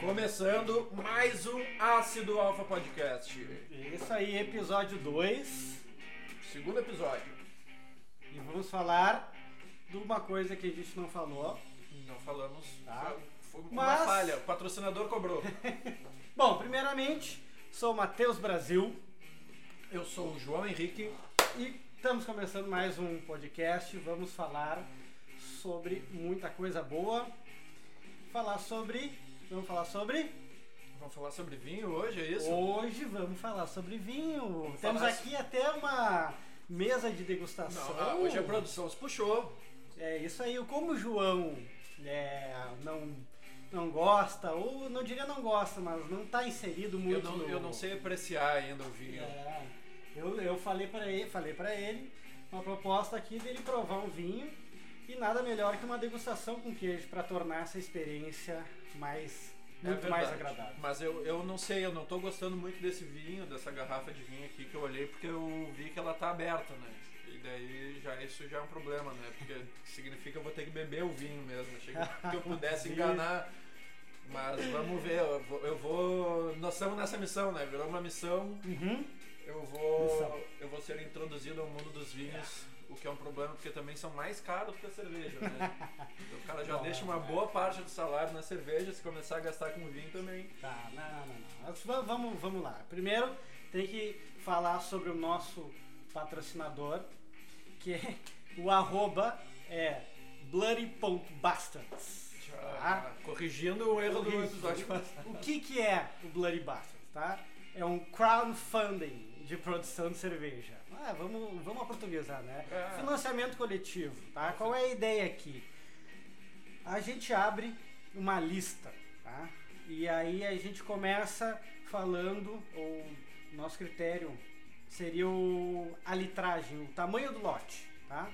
Começando mais um Ácido Alpha Podcast. Isso aí, episódio 2. Segundo episódio. E vamos falar de uma coisa que a gente não falou. Não falamos. Tá. Foi uma Mas- falha. O patrocinador cobrou. Bom, primeiramente, sou o Matheus Brasil Eu sou o João Henrique. e estamos começando mais um podcast. Vamos falar sobre muita coisa boa. Falar sobre. Vamos falar sobre. Vamos falar sobre vinho hoje, é isso? Hoje vamos falar sobre vinho. Temos falar- aqui até uma mesa de degustação. Não, ah, hoje a produção se puxou. É isso aí. Como o João é, não, não gosta, ou não diria não gosta, mas não está inserido Eu muito não, no... eu não sei apreciar ainda o vinho. É, eu, eu falei para ele, falei para ele uma proposta aqui dele provar um vinho e nada melhor que uma degustação com queijo para tornar essa experiência mais É muito mais verdade. agradável. Mas eu, eu não sei, eu não tô gostando muito desse vinho, dessa garrafa de vinho aqui que eu olhei porque eu vi que ela tá aberta, né? E daí já isso já é um problema, né? Porque significa que eu vou ter que beber o vinho mesmo. Achei que, que eu pudesse enganar. Mas vamos ver, eu vou, eu vou. Nós estamos nessa missão, né? Virou uma missão. Uhum. Eu vou. Missão. Eu vou ser introduzido ao mundo dos vinhos. O que é um problema, porque também são mais caros do que a cerveja, né? o cara já Bom, deixa uma é. boa parte do salário na cerveja, se começar a gastar com vinho também. Tá, não, não, não. Vamos, vamos lá. Primeiro tem que falar sobre o nosso patrocinador, que é o arroba é bloody.bastards. Tá? corrigindo o erro do Isso. episódio passado. O que, que é o Bloody Bastards, tá? É um crowdfunding de produção de cerveja. Ah, vamos, vamos aportuguesar, né? É. Financiamento coletivo, tá? Qual é a ideia aqui? A gente abre uma lista, tá? E aí a gente começa falando, ou nosso critério seria o, a litragem, o tamanho do lote, tá?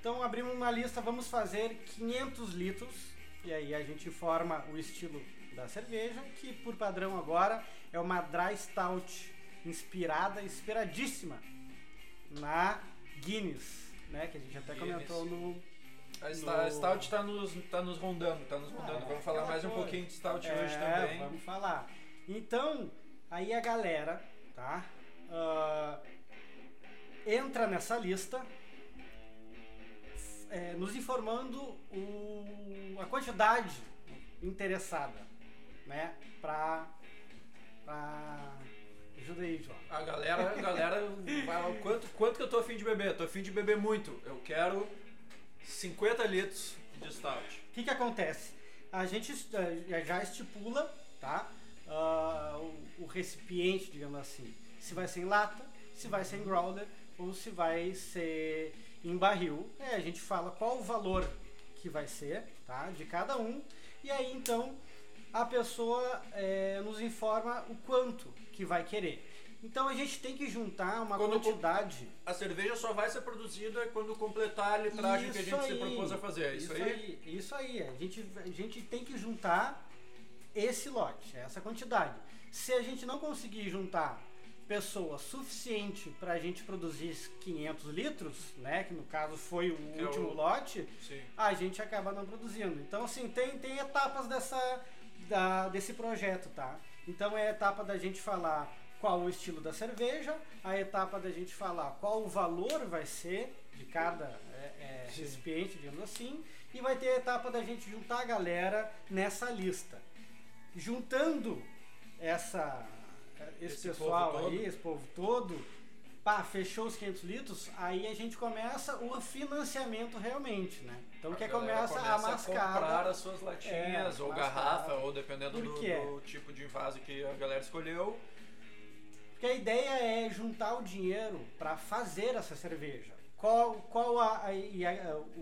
Então abrimos uma lista, vamos fazer 500 litros e aí a gente forma o estilo da cerveja, que por padrão agora é uma dry stout inspirada, inspiradíssima na Guinness, né? Que a gente até Guinness. comentou no A a No- Stout tá nos, tá nos rondando, tá nos rondando. É, vamos falar mais um coisa. pouquinho de Stout É, hoje também. Vamos falar. Então, aí a galera, tá? ah, entra nessa lista, é, nos informando o, a quantidade interessada, né? Pra. pra ajuda aí, João. A galera, a galera vai lá, quanto, quanto que eu tô afim de beber? Tô afim de beber muito. Eu quero 50 litros de Stout. O que, que acontece? A gente eh, já estipula, tá? Ah, o, o recipiente, digamos assim. Se vai ser em lata, se vai ser em growler ou se vai ser em barril. É, a gente fala qual o valor que vai ser, tá? De cada um. E aí então a pessoa eh, nos informa o quanto que vai querer. Então a gente tem que juntar uma Quando- quantidade. A cerveja só vai ser produzida quando completar a litragem que a Isso gente se aí. propôs a fazer. É isso, aí? Isso aí. A gente, a gente tem que juntar esse lote, essa quantidade. Se a gente não conseguir juntar pessoa suficiente para a gente produzir 500 litros, né, que no caso foi o Que é último o- lote, Sim. a gente acaba não produzindo. Então, assim, tem, tem etapas dessa, da- desse projeto, tá? Então, é a etapa da gente falar qual o estilo da cerveja, a etapa da gente falar qual o valor vai ser de cada é, é, recipiente, digamos assim, e vai ter a etapa da gente juntar a galera nessa lista. Juntando essa, esse, Esse pessoal aí, esse povo todo, pá, fechou os 500 litros, aí a gente começa o financiamento realmente, né? Então que A é galera começa, a mascada. comprar as suas latinhas É, ou mascada. garrafa, ou dependendo do, do tipo de vaso que a galera escolheu. Porque a ideia é juntar o dinheiro para fazer essa cerveja. Qual, qual a, a- a- o,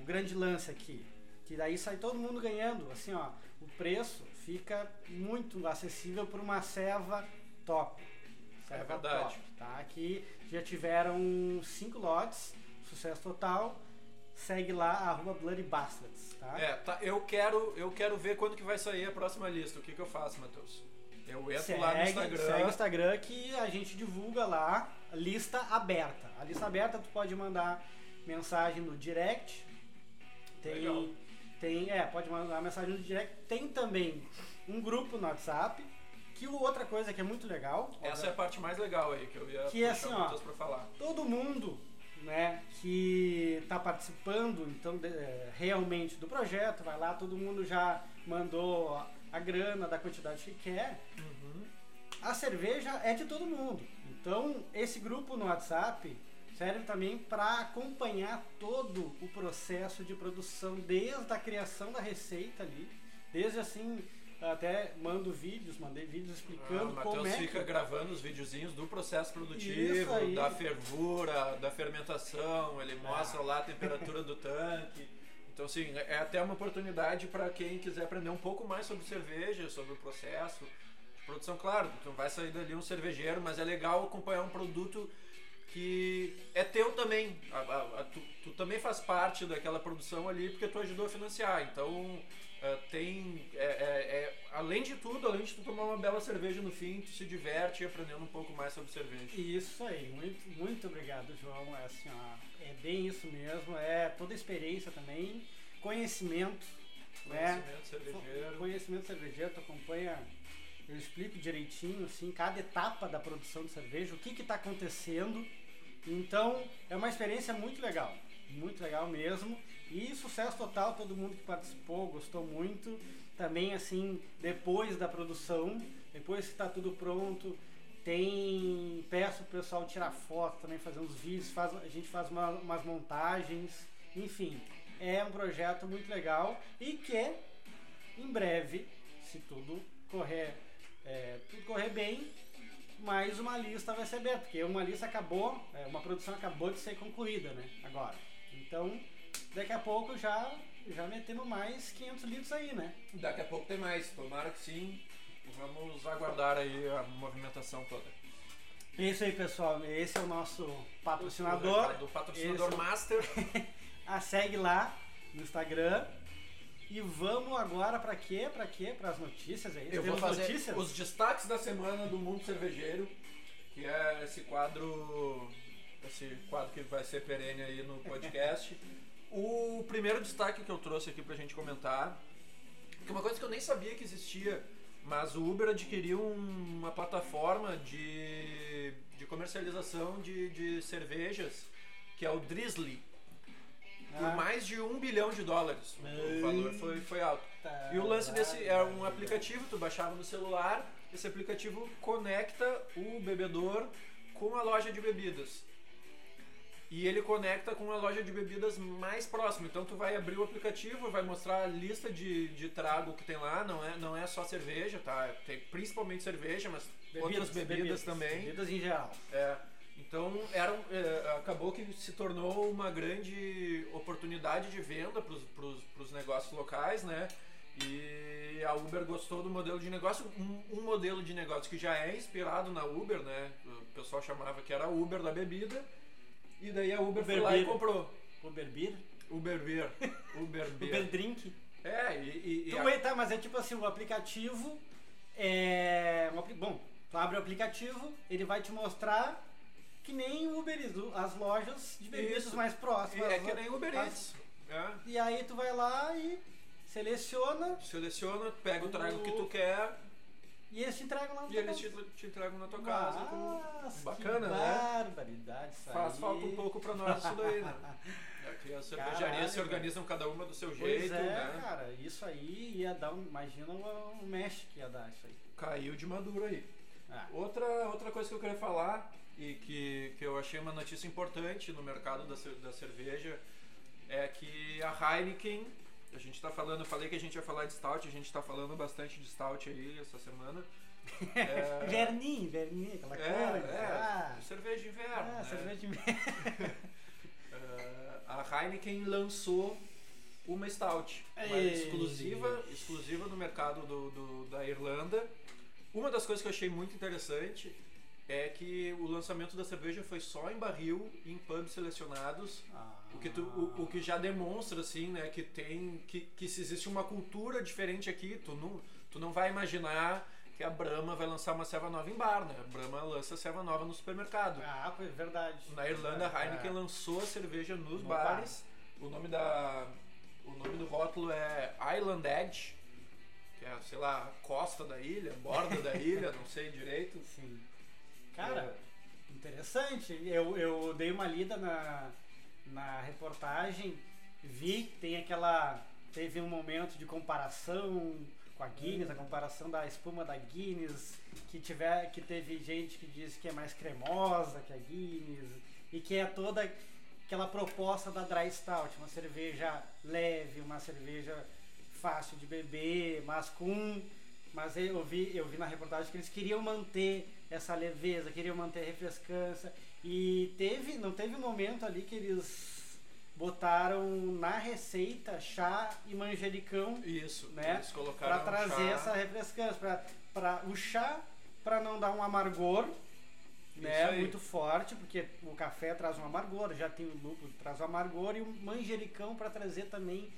o- grande lance aqui? Que daí sai todo mundo ganhando. Assim, ó, o preço fica muito acessível por uma ceva top. É verdade. top, tá? Aqui já tiveram cinco lotes, sucesso total. Segue lá, arroba Bloody Bastards, tá? É, tá, eu quero, eu quero ver quando que vai sair a próxima lista. O que, que eu faço, Matheus? Eu entro lá no Instagram. Segue o Instagram que a gente divulga lá, lista aberta. A lista aberta tu pode mandar mensagem no direct. Tem, Legal. tem, é, pode mandar mensagem no direct. Tem também um grupo no WhatsApp. Que o- outra coisa que é muito legal. Essa é a parte mais legal aí que eu ia Que é assim, ó. pra falar. todo mundo né, que está participando então de- é, realmente do projeto, vai lá, todo mundo já mandou a, a grana da quantidade que quer. Uhum. A cerveja é de todo mundo. Então, esse grupo no WhatsApp serve também para acompanhar todo o processo de produção, desde a criação da receita ali, desde assim, até mando vídeos, mandei vídeos Ah, explicando o como Matheus é fica que gravando os videozinhos do processo produtivo, da fervura, da fermentação, ele mostra lá a temperatura do tanque. Então, assim, é até uma oportunidade para quem quiser aprender um pouco mais sobre cerveja, sobre o processo de produção. Claro, tu não vai sair dali um cervejeiro, mas é legal acompanhar um produto que é teu também. A- a- a- tu, tu também faz parte daquela produção ali porque tu ajudou a financiar. Então, é, tem. é- é- é- além de tudo, além de tu tomar uma bela cerveja no fim, tu se diverte aprendendo um pouco mais sobre cerveja. Isso aí, muito, muito obrigado, João. É, assim, ó, é bem isso mesmo, é toda experiência também, conhecimento, né? Conhecimento cervejeiro. Conhecimento cervejeiro, tu acompanha, eu explico direitinho, assim, cada etapa da produção de cerveja, o que que tá acontecendo. Então, é uma experiência muito legal, muito legal mesmo. E sucesso total, todo mundo que participou gostou muito. Também, assim, depois da produção, depois que está tudo pronto, tem. Peço pro pessoal tirar foto também, fazer uns vídeos, faz, a gente faz uma- umas montagens, enfim. É um projeto muito legal e que em breve, se tudo correr, é, tudo correr bem, mais uma lista vai ser aberta, porque uma lista acabou, é, uma produção acabou de ser concluída, né? Agora. Então, daqui a pouco já já metemos mais 500 litros aí, né? Daqui a pouco tem mais, tomara que sim. Vamos aguardar aí a movimentação toda. É isso aí, pessoal. Esse é o nosso patrocinador. do patrocinador Esse- Master. Ah, segue lá no Instagram. E vamos agora pra quê? Pra quê? Para as notícias aí. Eu vou Temos fazer notícias? os destaques da semana do mundo cervejeiro, que é esse quadro, esse quadro que vai ser perene aí no podcast. o primeiro destaque que eu trouxe aqui pra gente comentar, que é uma coisa que eu nem sabia que existia, mas o Uber adquiriu um- uma plataforma de, de comercialização de, de cervejas, que é o Drizzly, por Ah, mais de um bilhão de dólares. O valor foi, foi alto. tá. E o lance desse é um aplicativo, tu baixava no celular, esse aplicativo conecta o bebedor com a loja de bebidas. E ele conecta com a loja de bebidas mais próxima. Então tu vai abrir o aplicativo, vai mostrar a lista de, de trago que tem lá, não é, não é só cerveja, tá? Tem principalmente cerveja, mas outras bebidas, também. Bebidas em geral. É, então era, é, acabou que se tornou uma grande oportunidade de venda para os negócios locais, né? E a Uber gostou do modelo de negócio, um, um modelo de negócio que já é inspirado na Uber, né? O pessoal chamava que era Uber da bebida. E daí a Uber, foi Uber lá e Beer. comprou. Uber Beer. Uber Beer. Uber Beer. Uber Drink. É, e, e- e Tu, a- tá, mas é tipo assim, o aplicativo é. um Bom, tu abre o aplicativo, ele vai te mostrar que nem o Uber Eats, as lojas de bebidas Isso. mais e próximas. é que nem Uber as- Eats. É. E aí tu vai lá e seleciona Seleciona, pega o trago que tu quer e eles te entregam lá no e teu eles te, casa. te entregam na tua casa. com- Nossa, Bacana, que né? barbaridade isso Faz aí. falta um pouco pra nós isso daí, né? Aqui as cervejarias se organizam cada uma do seu Pois jeito, é, né? cara, isso aí ia dar um. Imagina o, o mesh que ia dar isso aí. Caiu de maduro aí. Ah, Outra, outra coisa que eu queria falar e que, que eu achei uma notícia importante no mercado da, da cerveja é que a Heineken, a gente tá falando, eu falei que a gente ia falar de stout, a gente tá falando bastante de stout aí essa semana. É, Inverninho, inverninho, aquela é, coisa. é, Ah, cerveja de inverno. ah, né? cerveja de inverno. Eh, a Heineken lançou uma stout, uma exclusiva, exclusiva no mercado do, do- da Irlanda. Uma das coisas que eu achei muito interessante é que o lançamento da cerveja foi só em barril, em pubs selecionados, o que, tu- o, o que já demonstra assim, né, que tem que, que se existe uma cultura diferente aqui, tu não, tu não vai imaginar que a Brahma vai lançar uma ceva nova em bar, né? A Brahma lança ceva nova no supermercado. Ah, foi verdade. Na Irlanda, a É. Heineken lançou a cerveja nos No bares. O nome da o nome do rótulo é Island Edge, que é, sei lá, costa da ilha, borda da ilha, não sei direito. Sim. Cara, interessante. Eu, eu dei uma lida na, na reportagem, vi que tem aquela. Teve um momento de comparação com a Guinness, a comparação da espuma da Guinness, que, tiver, que teve gente que disse que é mais cremosa que a Guinness, e que é toda aquela proposta da Dry Stout, uma cerveja leve, uma cerveja fácil de beber, mas com. Mas eu vi, eu vi na reportagem que eles queriam manter essa leveza, queriam manter a refrescância. E teve, não teve um momento ali que eles botaram na receita chá e manjericão. Isso, né? Eles colocaram para trazer chá. essa refrescância, para o chá para não dar um amargor, né, muito forte, porque o café traz um amargor, já tem o lúpulo traz um amargor e o manjericão para trazer também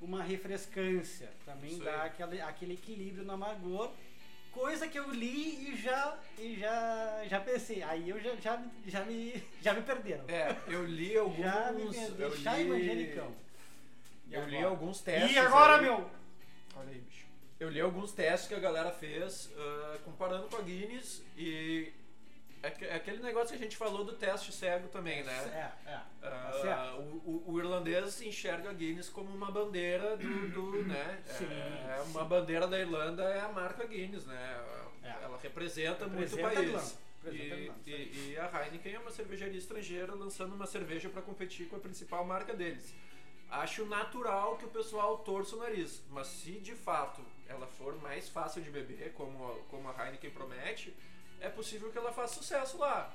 uma refrescância, também Isso dá aí. aquele, aquele equilíbrio no amargor. Coisa que eu li e já, e já, já pensei. Aí eu já, já, me- já, me, já me perderam. É, eu li alguns. já me perdi. eu e li, manjericão. E eu li alguns testes. E agora, aí. meu? Olha aí, bicho. Eu li alguns testes que a galera fez ah, comparando com a Guinness e aquele negócio que a gente falou do teste cego também, né? É, é. Ah, Tá o, o- o irlandês enxerga a Guinness como uma bandeira do, do, né? Sim, é uma sim. bandeira da Irlanda é a marca Guinness, né? É. Ela representa, muito Representa o a país. E, e- e a Heineken é uma cervejaria estrangeira lançando uma cerveja para competir com a principal marca deles. Acho natural que o pessoal torça o nariz, mas se de fato ela for mais fácil de beber, como, a- como a Heineken promete, é possível que ela faça sucesso lá.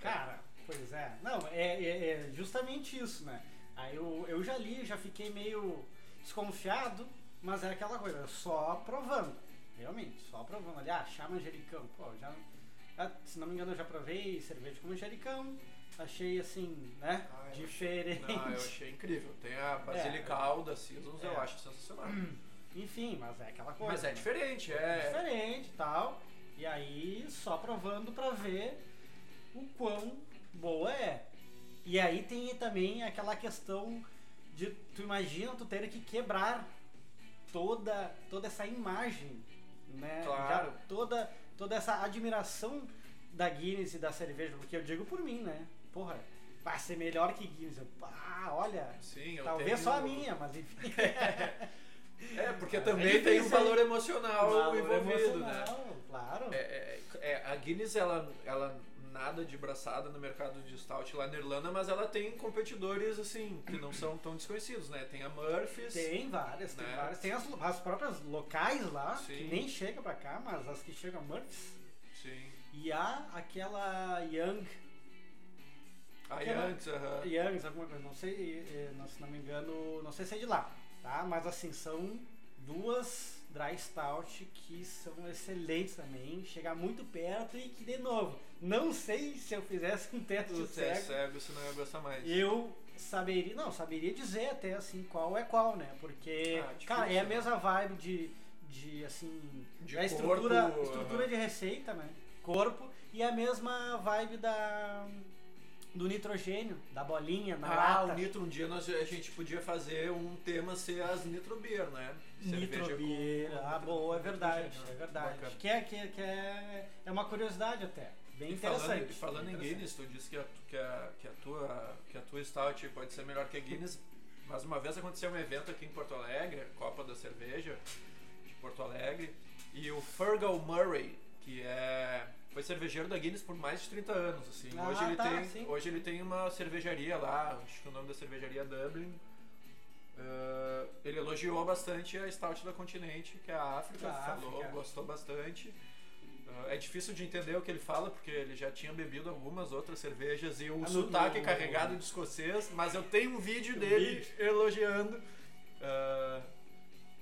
Cara, pois é. Não, é, é- é justamente isso, né? Aí eu, eu já li, já fiquei meio desconfiado, mas é aquela coisa, só provando. Realmente, só provando. Ali, ah, chá manjericão. Pô, já. ah, Se não me engano, eu já provei cerveja com manjericão. Achei assim, né? Ah, eu diferente. Não, eu achei incrível. Tem a Basilical da Seasons, eu É. acho sensacional. Enfim, mas é aquela coisa. Mas é diferente, É é. diferente e tal. Só provando pra ver o quão boa é. E aí tem também aquela questão de tu imagina tu ter que quebrar toda toda essa imagem, né? Claro. Já toda toda essa admiração da Guinness e da cerveja, porque eu digo por mim, né? Porra, vai ser melhor que Guinness. Eu, ah, olha, Sim, eu talvez tenho- só a minha, mas enfim. É, porque É também difícil, tem um valor emocional Valor envolvido, né? Claro. É, é, é, a Guinness, ela, ela nada de braçada no mercado de stout lá na Irlanda, mas ela tem competidores, assim, que não são tão desconhecidos, né? Tem a Murphy's. Tem várias, tem né? várias. Tem as, as próprias locais lá, que Sim. nem chegam pra cá, mas as que chegam a Murphys. Sim. E há aquela Young, A Aquela- Young's, aham. Youngs, alguma coisa, não sei, eh, não- se não me engano, não sei se é de lá, tá? Mas assim, são duas dry stout que são excelentes também, chegar muito perto e que, de novo, não sei se eu fizesse um teste O cego, teste cego, senão eu ia gostar mais. eu saberia, não, saberia dizer até assim qual é qual, né? Porque, Ah, cara, é a né? mesma vibe de, de assim, De da estrutura, corpo, estrutura aham. de receita, né? Corpo e a mesma vibe da do nitrogênio, da bolinha na Ah, lata. o Nitro, um dia nós, a gente podia fazer um tema ser as Nitro Beer, né? Nitro Cerveja com- Beer, com ah, boa, é verdade, é verdade. Bacana. Que é, que, é- que é, é uma curiosidade até, bem E falando, interessante. e falando bem em. Guinness, tu disse que a, que, a, que, a tua, que a tua Stout pode ser melhor que a Guinness, mas uma vez aconteceu um evento aqui em Porto Alegre, Copa da Cerveja de Porto Alegre, e o Fergal Murray, que é foi cervejeiro da Guinness por mais de 30 anos, assim. Ah, hoje, ele tá, tem, sim. hoje ele tem uma cervejaria lá, acho que o nome da cervejaria é Dublin. Ah, ele elogiou bastante a Stout da Continente, que é a África, Da falou, África. gostou bastante. Ah, é difícil de entender o que ele fala, porque ele já tinha bebido algumas outras cervejas e o Ah, sotaque no- carregado de escocês, mas eu tenho um vídeo Um dele vídeo. elogiando. Ah,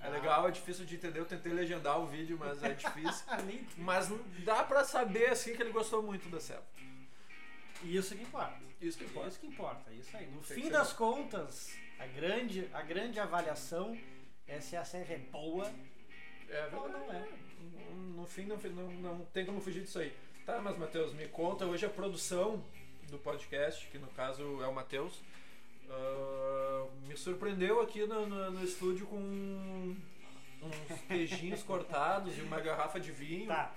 é legal, é difícil de entender. Eu tentei legendar o vídeo, mas é difícil. Mas dá pra saber assim que ele gostou muito da Ceva. Isso que importa. Isso que importa. Isso que importa, isso aí. No Tem fim das bom. contas, a grande, a grande avaliação é se a série é boa É ou não é. No fim, não, não, não tem como fugir disso aí. Tá, mas Matheus, me conta hoje a produção do podcast, que no caso é o Matheus. Ah, me surpreendeu aqui no, no, no estúdio com uns queijinhos cortados e uma garrafa de vinho. Tá.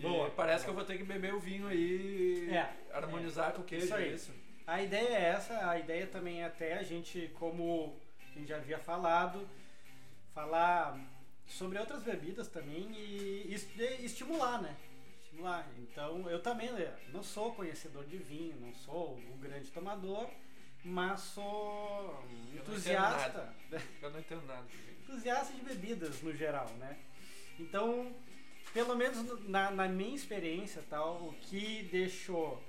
Boa. parece que eu vou ter que beber o vinho aí e É, harmonizar com o queijo, Isso aí. é isso? A ideia é essa, a ideia também é até a gente, como a gente já havia falado, falar sobre outras bebidas também e es- estimular, né? Estimular. Então, eu também né, não sou conhecedor de vinho, não sou um grande tomador, mas sou entusiasta, Eu não entendo nada entusiasta de bebidas no geral, né? Então, pelo menos na, na minha experiência, tal, o que deixou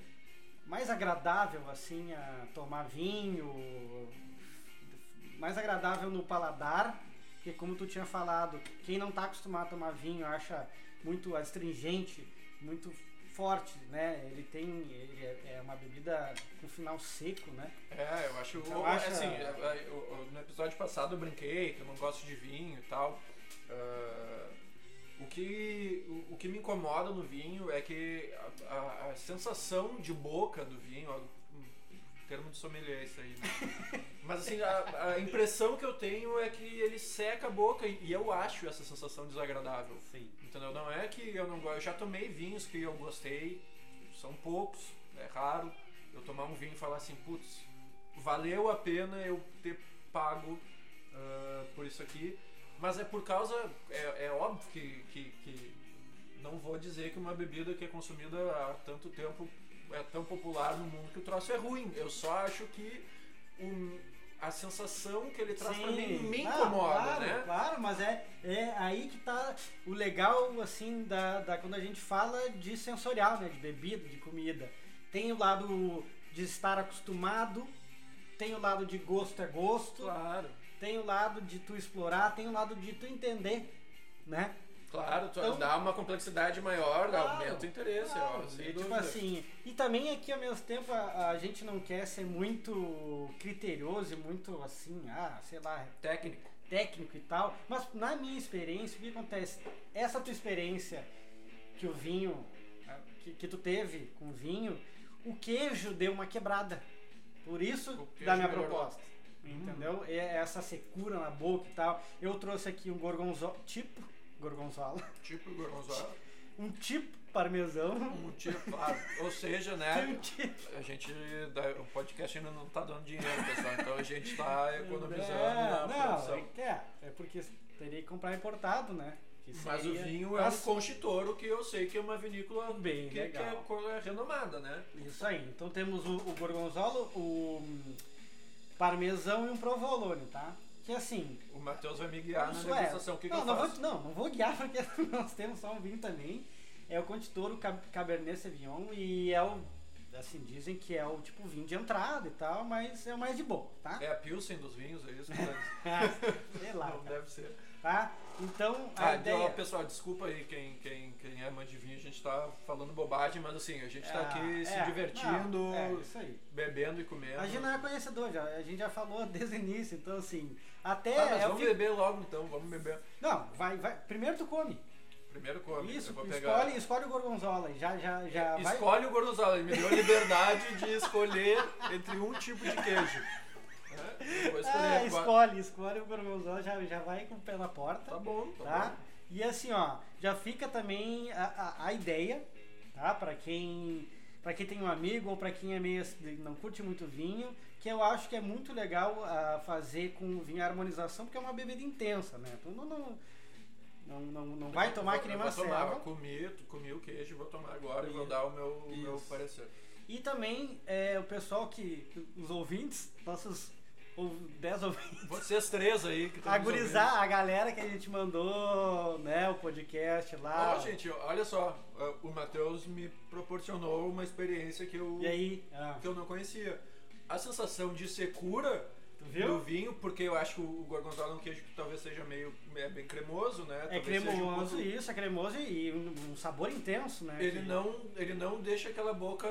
mais agradável assim a tomar vinho, mais agradável no paladar, porque como tu tinha falado, quem não está acostumado a tomar vinho acha muito astringente, muito forte, né? Ele tem, ele é, é uma bebida com final seco, né? É, eu acho. Então, acha- Assim, é, é, o- o- no episódio passado eu brinquei que eu não gosto de vinho e tal. Ah, o, que, o, o que me incomoda no vinho é que a, a- a sensação de boca do vinho. Termo de sommelier isso aí, né? Mas assim, a, a impressão que eu tenho é que ele seca a boca e eu acho essa sensação desagradável. Sim. Entendeu? Não é que eu não gosto. Eu já tomei vinhos que eu gostei, são poucos, é raro eu tomar um vinho e falar assim, putz, valeu a pena eu ter pago ah, por isso aqui. Mas é por causa. É, é óbvio que, que, que não vou dizer que uma bebida que é consumida há tanto tempo é tão popular no mundo que o troço é ruim. Eu só acho que um, a sensação que ele traz pra mim me incomoda, claro, né? Claro, mas é, é aí que tá o legal, assim, da, da quando a gente fala de sensorial, né? De bebida, de comida. Tem o lado de estar acostumado, tem o lado de gosto é gosto, Claro. tem o lado de tu explorar, tem o lado de tu entender, né? Claro, tu Então- dá uma complexidade maior, Claro, aumenta o interesse, Claro, ó. e, tipo assim, e também aqui ao mesmo tempo a, a gente não quer ser muito criterioso e muito assim, ah, sei lá, Técnico. técnico e tal, mas na minha experiência, o que acontece? Essa tua experiência que o vinho, ah, que, que tu teve com o vinho, o queijo deu uma quebrada. Por isso da minha melhorou. proposta. Entendeu? É essa secura na boca e tal. Eu trouxe aqui um gorgonzola, tipo gorgonzola, Tipo gorgonzola. um tipo parmesão, Um tipo, claro. Ou seja, né? um tipo A gente. O podcast ainda não tá dando dinheiro, pessoal. Então a gente tá economizando É, não, produção. é, é, é porque teria que comprar importado, né? Mas o vinho é um conchitoro que eu sei que é uma vinícola Bem que, que é, é renomada, né? Isso aí. Então temos o, o gorgonzola, o hum, parmesão e um provolone, tá? Que assim. O Matheus vai me guiar na é. degustação. O que, que não, eu não, faço? vou, não, não vou guiar porque nós temos só um vinho também. É o Contitor, o Cab- Cabernet Sauvignon e é o. Assim, dizem que é o tipo vinho de entrada e tal, mas é o mais de boa, tá? É a Pilsen dos vinhos, é isso? Sei lá, não cara, deve ser. Tá? Então, a Ah, ideia... ó, pessoal, desculpa aí quem, quem, quem é amante de vinho, a gente tá falando bobagem, mas assim, a gente tá Ah, aqui se é, divertindo, não, é, isso aí. bebendo e comendo. A gente não é conhecedor, já, a gente já falou desde o início, então assim, até Ah, mas eu vamos fico- beber logo então, vamos beber. Não, vai, vai. Primeiro tu come. Primeiro come. Isso, vou pegar. escolhe, escolhe o gorgonzola já, já, já vai. Escolhe o gorgonzola, ele me deu a liberdade de escolher entre um tipo de queijo. Vou escolher Ah, escolhe, escolhe o gorgonzola, já, já vai com o pé na porta, Tá bom, tá, tá? bom. E assim, ó, já fica também a, a, a ideia, tá? Pra quem, pra quem tem um amigo ou pra quem é meio, não curte muito vinho, que eu acho que é muito legal ah, fazer com vinho harmonização, porque é uma bebida intensa, né? Tu não, não, não, não, não vai Eu tomar vou- que nem uma vou tomar, selva. eu comi, comi o queijo, vou tomar agora e vou Isso. dar o meu, meu parecer. E também é, o pessoal que. Os ouvintes, nossos 10 ouvintes. Vocês três aí que Agorizar a galera que a gente mandou, né, o podcast lá. Ó, gente, olha só, o Matheus me proporcionou uma experiência que eu? Ah, que eu não conhecia. A sensação de secura do vinho, porque eu acho que o gorgonzola é um queijo que talvez seja meio é bem cremoso, né? É Talvez um cremoso, pouco- isso, é cremoso e um, um sabor intenso, né? Ele que- não, ele não deixa aquela boca,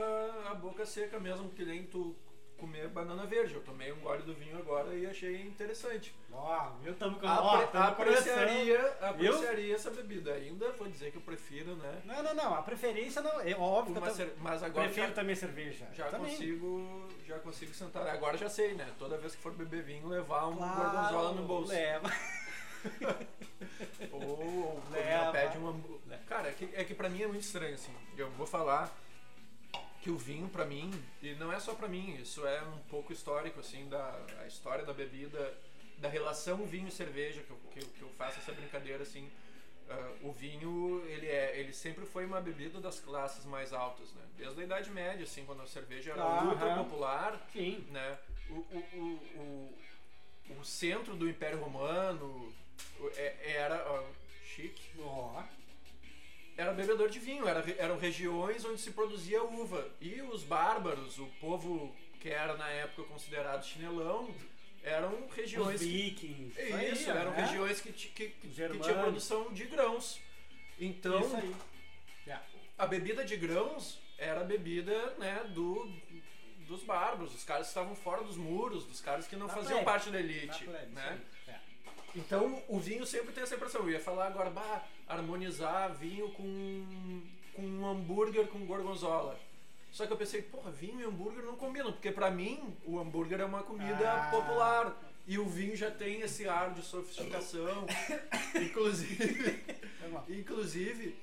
a boca seca mesmo, que nem tu comer banana verde. Eu tomei um gole do vinho agora e achei interessante. Ó, viu? Tamo com. Ó, Apre, tamo começando. apreciaria, apreciaria essa bebida. Ainda vou dizer que eu prefiro, né? Não, não, não. A preferência não. É óbvio Uma que eu Mas agora prefiro já, também cerveja. já também. consigo, já consigo sentar. Agora já sei, né? Toda vez que for beber vinho, levar um Claro, gorgonzola no bolso. Leva. ou ou Leva. pede um hambúrguer. Cara, é que, é que pra mim é muito estranho, assim. Eu vou falar que o vinho, pra mim, e não é só pra mim, isso é um pouco histórico, assim, da a história da bebida, da relação vinho e cerveja, que eu, que, que eu faço essa brincadeira, assim. Ah, o vinho, ele, é, ele sempre foi uma bebida das classes mais altas, né? Desde a Idade Média, assim, quando a cerveja era Aham. ultra popular, Sim. né? O, o, o, o, o centro do Império Romano é- era ó, chique, Ó. era bebedor de vinho, era, eram regiões onde se produzia uva. E os bárbaros, o povo que era na época considerado chinelão, eram Os regiões que, vikings. isso, aí, eram né? regiões que, que, que, que tinha produção de grãos. Então, Isso aí. Já. a bebida de grãos era a bebida né, do, dos bárbaros, os caras que estavam fora dos muros, dos caras que não Da faziam plebe. parte da Da elite. plebe, isso né? aí. Então o vinho sempre tem essa impressão. Eu ia falar agora, bah, harmonizar vinho com, com um hambúrguer com gorgonzola. Só que eu pensei, porra, vinho e hambúrguer não combinam, porque pra mim o hambúrguer é uma comida Ah. popular. E o vinho já tem esse ar de sofisticação. Inclusive, inclusive,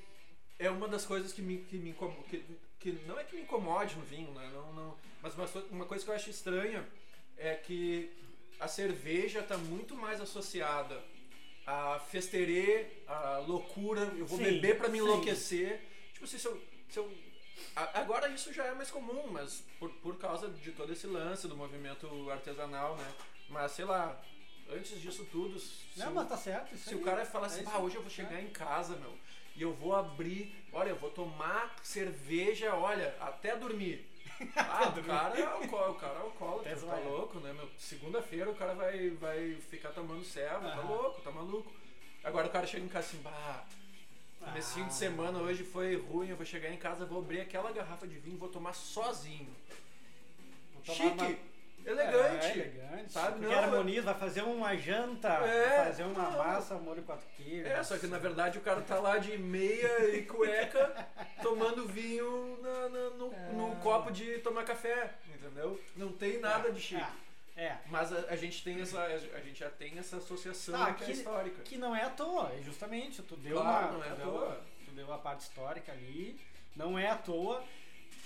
é uma das coisas que me, que me incomoda. Que, que não é que me incomode no vinho, né? Não, não, mas uma, uma coisa que eu acho estranha é que a cerveja está muito mais associada a festerê, a loucura, eu vou Sim, beber para me sim. enlouquecer. Tipo assim, se eu, se eu- agora isso já é mais comum, mas por, por causa de todo esse lance do movimento artesanal, né? Mas sei lá, antes disso tudo, se, Não, o- mas tá certo. Isso se aí. o cara falar assim, É ah, hoje eu vou chegar em casa, meu, e eu vou abrir, olha, eu vou tomar cerveja, olha, até dormir. Ah, o cara é alcoólatra, o cara é alcoólatra, tá zoar. louco, né, meu? Segunda-feira o cara vai, vai ficar tomando serva, tá louco, tá maluco. Agora o cara chega em casa assim, bah, comecinho de Ah. semana hoje foi ruim, eu vou chegar em casa, vou abrir aquela garrafa de vinho vou tomar sozinho. Vou tomar Chique, uma- elegante. É, elegante. sabe? Porque Não, harmoniza, vai fazer uma janta, É, vai fazer uma não. massa, molho quatro queijos. É, só que na verdade o cara tá lá de meia e cueca tomando vinho na- na- no, É. no copo de tomar café, entendeu? Não tem nada de chique. É, é. Mas a, a gente tem essa. A gente já tem essa associação Ah, que é histórica. Que não é à toa, é justamente, tu deu Claro, uma. não é tu à deu- toa. Tu deu a parte histórica ali, não é à toa.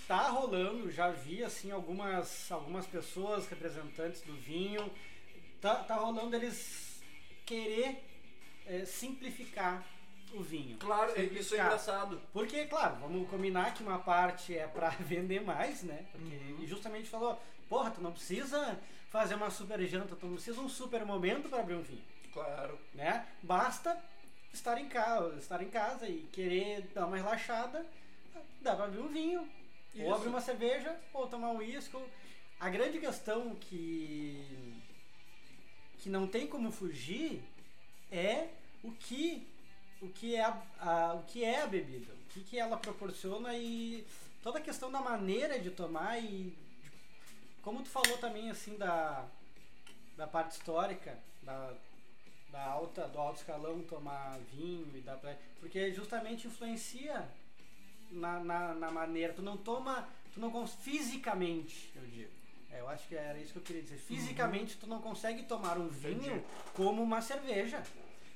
Tá rolando, já vi assim algumas, algumas pessoas, representantes do vinho, tá, tá rolando eles querer é, simplificar o vinho. Claro, isso é Simplificar. engraçado. Porque, claro, vamos combinar que uma parte é pra vender mais, né? Porque, Uhum. E justamente falou, porra, tu não precisa fazer uma super janta, tu não precisa um super momento para abrir um vinho, Claro. né? Basta estar em casa, estar em casa e querer dar uma relaxada, dá pra abrir um vinho, Isso. ou abrir uma cerveja, ou tomar um uísque. A grande questão que que não tem como fugir é o que o que é a, a- o que é a bebida, o que, que ela proporciona e toda a questão da maneira de tomar e de- como tu falou também assim da da parte histórica da, da alta do alto escalão tomar vinho e da porque justamente influencia na, na, na maneira tu não toma tu não cons- fisicamente eu digo É, eu acho que era isso que eu queria dizer fisicamente tu não consegue tomar um vinho Entendi. como uma cerveja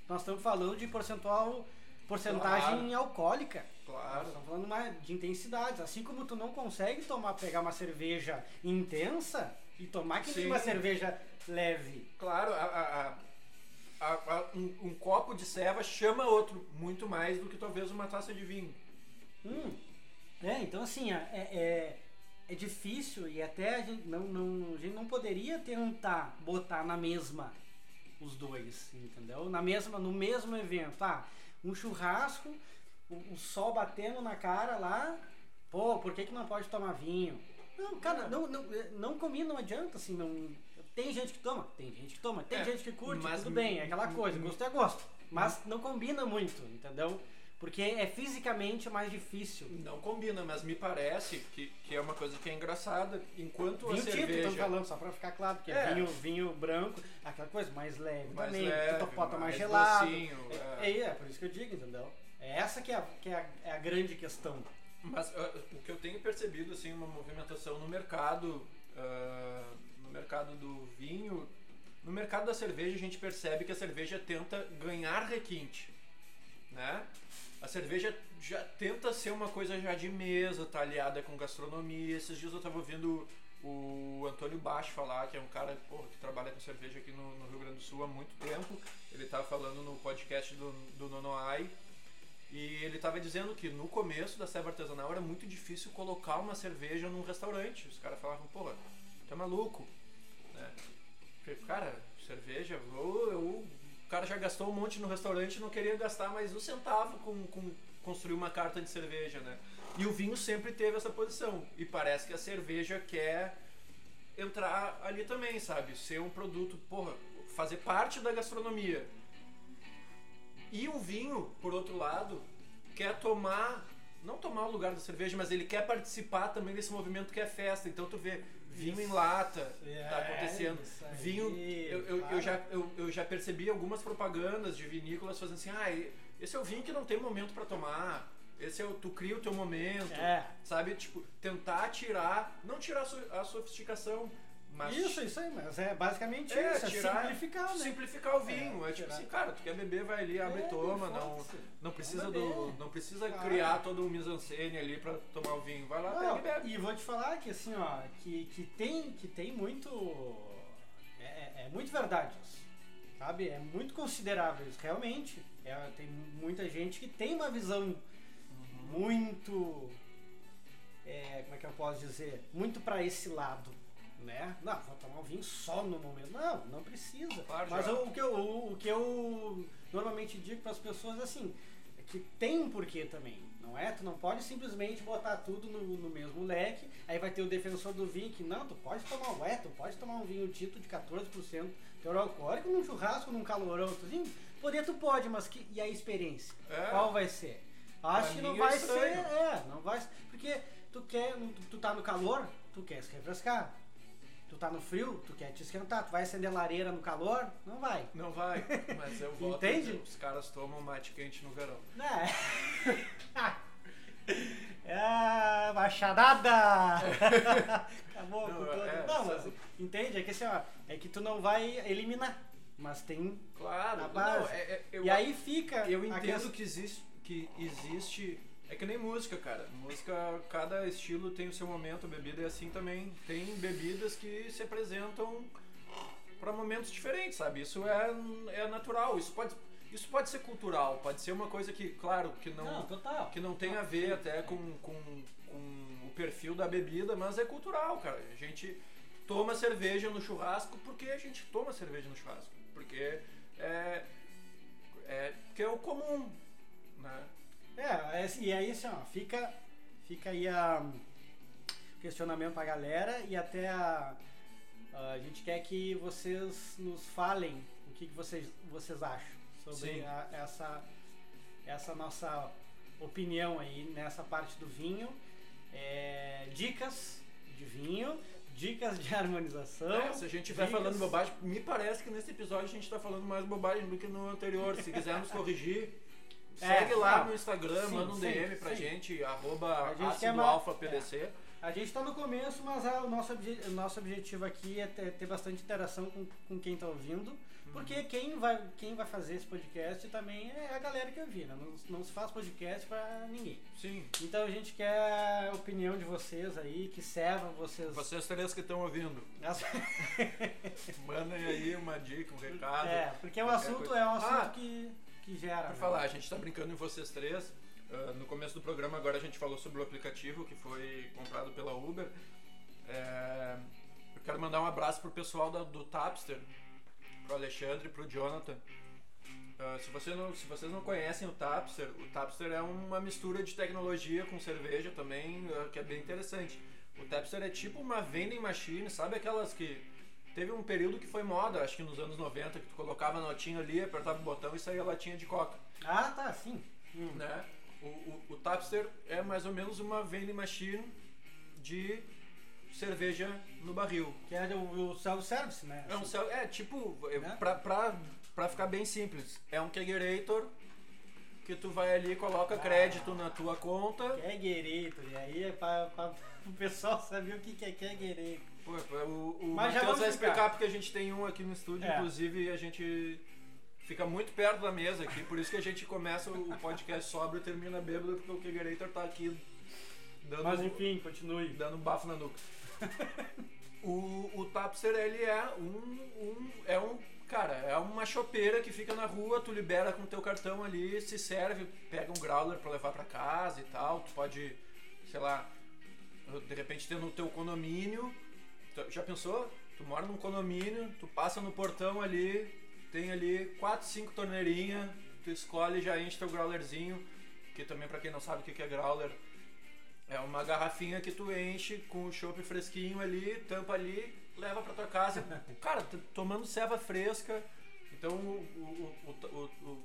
nós estamos falando de percentual porcentagem Claro. alcoólica Claro. nós estamos falando uma- de intensidades. Assim como tu não consegue tomar, pegar uma cerveja intensa e tomar que Sim. uma cerveja leve. Claro, a, a- a- a- a- um, um copo de ceva chama outro muito mais do que talvez uma taça de vinho. Hum. É, então assim, é, é, é difícil e até a gente não, não, a gente não poderia tentar botar na mesma os dois, entendeu? Na mesma, no mesmo evento. Tá, um churrasco, o, o sol batendo na cara lá, pô, por que, que não pode tomar vinho? Não, cara, É. não, não, não combina, não adianta, assim, não. Tem gente que toma, tem gente que toma, tem É, gente que curte, mas tudo bem, é aquela coisa, gosto é gosto. Mas não combina muito, entendeu? Porque é fisicamente mais difícil. Não combina, mas me parece que, que é uma coisa que é engraçada. Enquanto a Vinho tinto, cerveja. estamos falando, só pra ficar claro, porque É. vinho, vinho branco, aquela coisa mais leve Mais também, leve, pode tomar mais gelado. docinho, é, é. é, é por isso que eu digo, entendeu? É essa que é a, que é a, é a grande questão. Mas ah, o que eu tenho percebido, assim, uma movimentação no mercado, ah, no mercado do vinho, no, mer mercado da cerveja a gente percebe que a cerveja tenta ganhar requinte, né? A cerveja já tenta ser uma coisa já de mesa, tá aliada com gastronomia. Esses dias eu tava ouvindo o Antônio Baixo falar, que é um cara porra, que trabalha com cerveja aqui no, no, Rio Grande do Sul há muito tempo. Ele tava falando no podcast do, do Nonoai. E ele estava dizendo que no começo da ceva artesanal era muito difícil colocar uma cerveja num restaurante. Os caras falavam, porra, é maluco. Né? Cara, cerveja, eu, eu, o cara já gastou um monte no restaurante e não queria gastar mais um centavo com, com construir uma carta de cerveja, né? E o vinho sempre teve essa posição. E parece que a cerveja quer entrar ali também, sabe? Ser um produto, porra, fazer parte da gastronomia. E o vinho, por outro lado, quer tomar, não tomar o lugar da cerveja, mas ele quer participar também desse movimento que é festa. Então tu vê vinho em lata, é, tá acontecendo. Aí, vinho, eu, eu, eu, já, eu, eu já percebi algumas propagandas de vinícolas fazendo assim, ah, esse é o vinho que não tem momento para tomar. Esse é o, tu cria o teu momento, é. sabe? Tipo, tentar tirar, não tirar a sofisticação, mas isso, isso aí, mas é basicamente é, isso, é tirar, simplificar, né? Simplificar o vinho. É, é tipo assim, cara, tu quer beber, vai ali, abre e é, toma. Não, não precisa, do, não precisa criar todo o mise-en-scène ali pra tomar o vinho. Vai lá, não, pega e bebe. E vou te falar que assim, ó, que, que, tem, que tem muito. É, é, é muito verdade isso. Sabe? É muito considerável isso. Realmente. É, tem muita gente que tem uma visão uhum. muito. É, como é que eu posso dizer? Muito para esse lado né? Não, vou tomar um vinho só no momento. Não, não precisa. Claro, Mas o, o, que eu, o, o, que eu normalmente digo para as pessoas é assim, é que tem um porquê também, não é? Tu não pode simplesmente botar tudo no, no mesmo leque, aí vai ter o defensor do vinho que não, tu pode tomar um, é, tu pode tomar um vinho tinto de 14% teor alcoólico num churrasco, num calorão, assim, poder tu pode, mas que, e a experiência? É. Qual vai ser? Acho que não vai é ser, é, não vai, porque tu quer, tu, tu tá no calor, tu quer se refrescar. Tu tá no frio, tu quer te esquentar, tu vai acender lareira no calor? Não vai. Não vai, mas eu voto Entende? os caras tomam mate quente no verão. É. é machadada! Acabou não, com todo. É, não, mas entende? É que assim, ó, é que tu não vai eliminar. Mas tem claro, na base. Não, é, é, eu, e aí fica. Eu entendo que existe, que existe é que nem música, cara. Música, cada estilo tem o seu momento, a bebida é assim também. Tem bebidas que se apresentam para momentos diferentes, sabe? Isso é, é natural, isso pode, isso pode ser cultural, pode ser uma coisa que, claro, que não, não que não tem a ver até com, com, com o perfil da bebida, mas é cultural, cara. A gente toma cerveja no churrasco porque a gente toma cerveja no churrasco. Porque é, é, porque é o comum, né? É, é, e aí assim, ó, fica, fica aí a questionamento pra galera e até a, a gente quer que vocês nos falem o que, que vocês, vocês acham sobre a, essa, essa nossa opinião aí nessa parte do vinho. É, dicas de vinho, dicas de harmonização. É, se a gente estiver falando bobagem, me parece que nesse episódio a gente está falando mais bobagem do que no anterior. Se quisermos corrigir. Segue é, lá no Instagram, sim, manda um sim, DM pra sim. gente, arroba. É. A gente está no começo, mas a, o nosso, obje, nosso objetivo aqui é ter, ter bastante interação com, com quem está ouvindo. Porque uhum. quem vai, quem vai fazer esse podcast também é a galera que ouve, né? Não, não se faz podcast para ninguém. Sim. Então a gente quer a opinião de vocês aí, que serva vocês. Vocês três que estão ouvindo. Mandem aí uma dica, um recado. É, porque o assunto coisa. é um assunto ah, que que gera. Por né? falar, a gente está brincando em vocês três. Uh, no começo do programa agora a gente falou sobre o aplicativo que foi comprado pela Uber. É, eu quero mandar um abraço pro pessoal da, do Tapster, pro Alexandre, pro Jonathan. Uh, se, você não, se vocês não conhecem o Tapster, o Tapster é uma mistura de tecnologia com cerveja também, uh, que é bem interessante. O Tapster é tipo uma vending machine, sabe aquelas que Teve um período que foi moda, acho que nos anos 90, que tu colocava a notinha ali, apertava o botão e saía a latinha de coca. Ah, tá, sim. Hum. Né? O, o, o Tapster é mais ou menos uma vending machine de cerveja no barril. Que é o, o self-service, né? É, um self, é tipo, né? pra, pra, pra ficar bem simples, é um kegerator que tu vai ali e coloca ah, crédito na tua conta. Kegerator, e aí é pra, pra o pessoal saber o que é kegerator. O, o Mas já Matheus vai explicar. explicar porque a gente tem um aqui no estúdio, É. inclusive a gente fica muito perto da mesa aqui, por isso que a gente começa o podcast sóbrio e termina bêbado, porque o Kegerator tá aqui dando, Mas enfim, continue. dando um bafo na nuca. o, o Tapster, ele é um, um- é um, cara, é uma chopeira que fica na rua, tu libera com o teu cartão ali, se serve, pega um growler pra levar pra casa e tal, tu pode, sei lá, de repente ter no teu condomínio, tu- já pensou? Tu mora num condomínio, tu passa no portão ali, tem ali quatro, cinco torneirinhas, tu escolhe e já enche teu growlerzinho, que também pra quem não sabe o que é growler, é uma garrafinha que tu enche com o chopp fresquinho ali, tampa ali, leva pra tua casa. Cara, tomando ceva fresca. Então, o- o- o- o-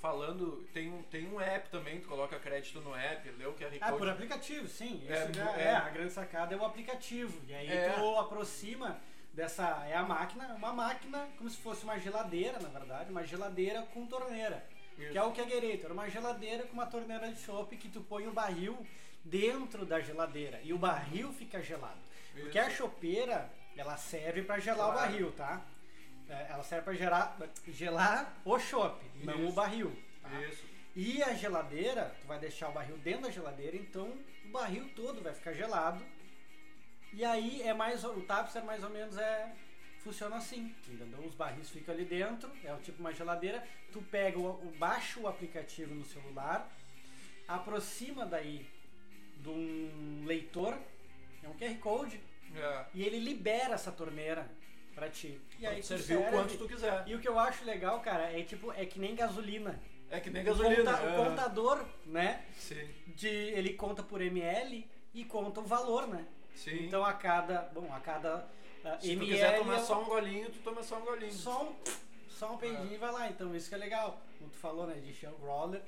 falando, tem um, tem um app também, tu coloca crédito no app, lê o QR Ah, Code. por aplicativo, sim. É, Isso já é. é, a grande sacada é o aplicativo. E aí É. tu aproxima dessa. É a máquina, uma máquina como se fosse uma geladeira, na verdade, uma geladeira com torneira. Isso. Que é o Kegerator, uma geladeira com uma torneira de chopp que tu põe o barril dentro da geladeira e o barril fica gelado. Porque a Isso. chopeira, ela serve para gelar o Claro. barril, tá? É, Ela serve para gelar, gelar o chopp, não o barril. tá? Isso. E a geladeira, tu vai deixar o barril dentro da geladeira, então o barril todo vai ficar gelado. E aí é mais o tapster mais ou menos é funciona assim, entendeu? Os barris ficam ali dentro, é o tipo uma geladeira. Tu pega o, o baixa o aplicativo no celular, aproxima daí de um leitor, é um QR Code, É. e ele libera essa torneira pra ti. E aí tu serviu o quanto tu quiser. E o que eu acho legal, cara, é tipo, é que nem gasolina. É que nem gasolina. conta- o é. contador, né? Sim. De, ele conta por ml e conta o valor, né? Sim. Então a cada, bom, a cada ah, Se tu ml quiser tomar é só um golinho, tu toma só um golinho. só um, só um peidinho e vai lá. Então isso que é legal. Como tu falou, né? De Shell Roller.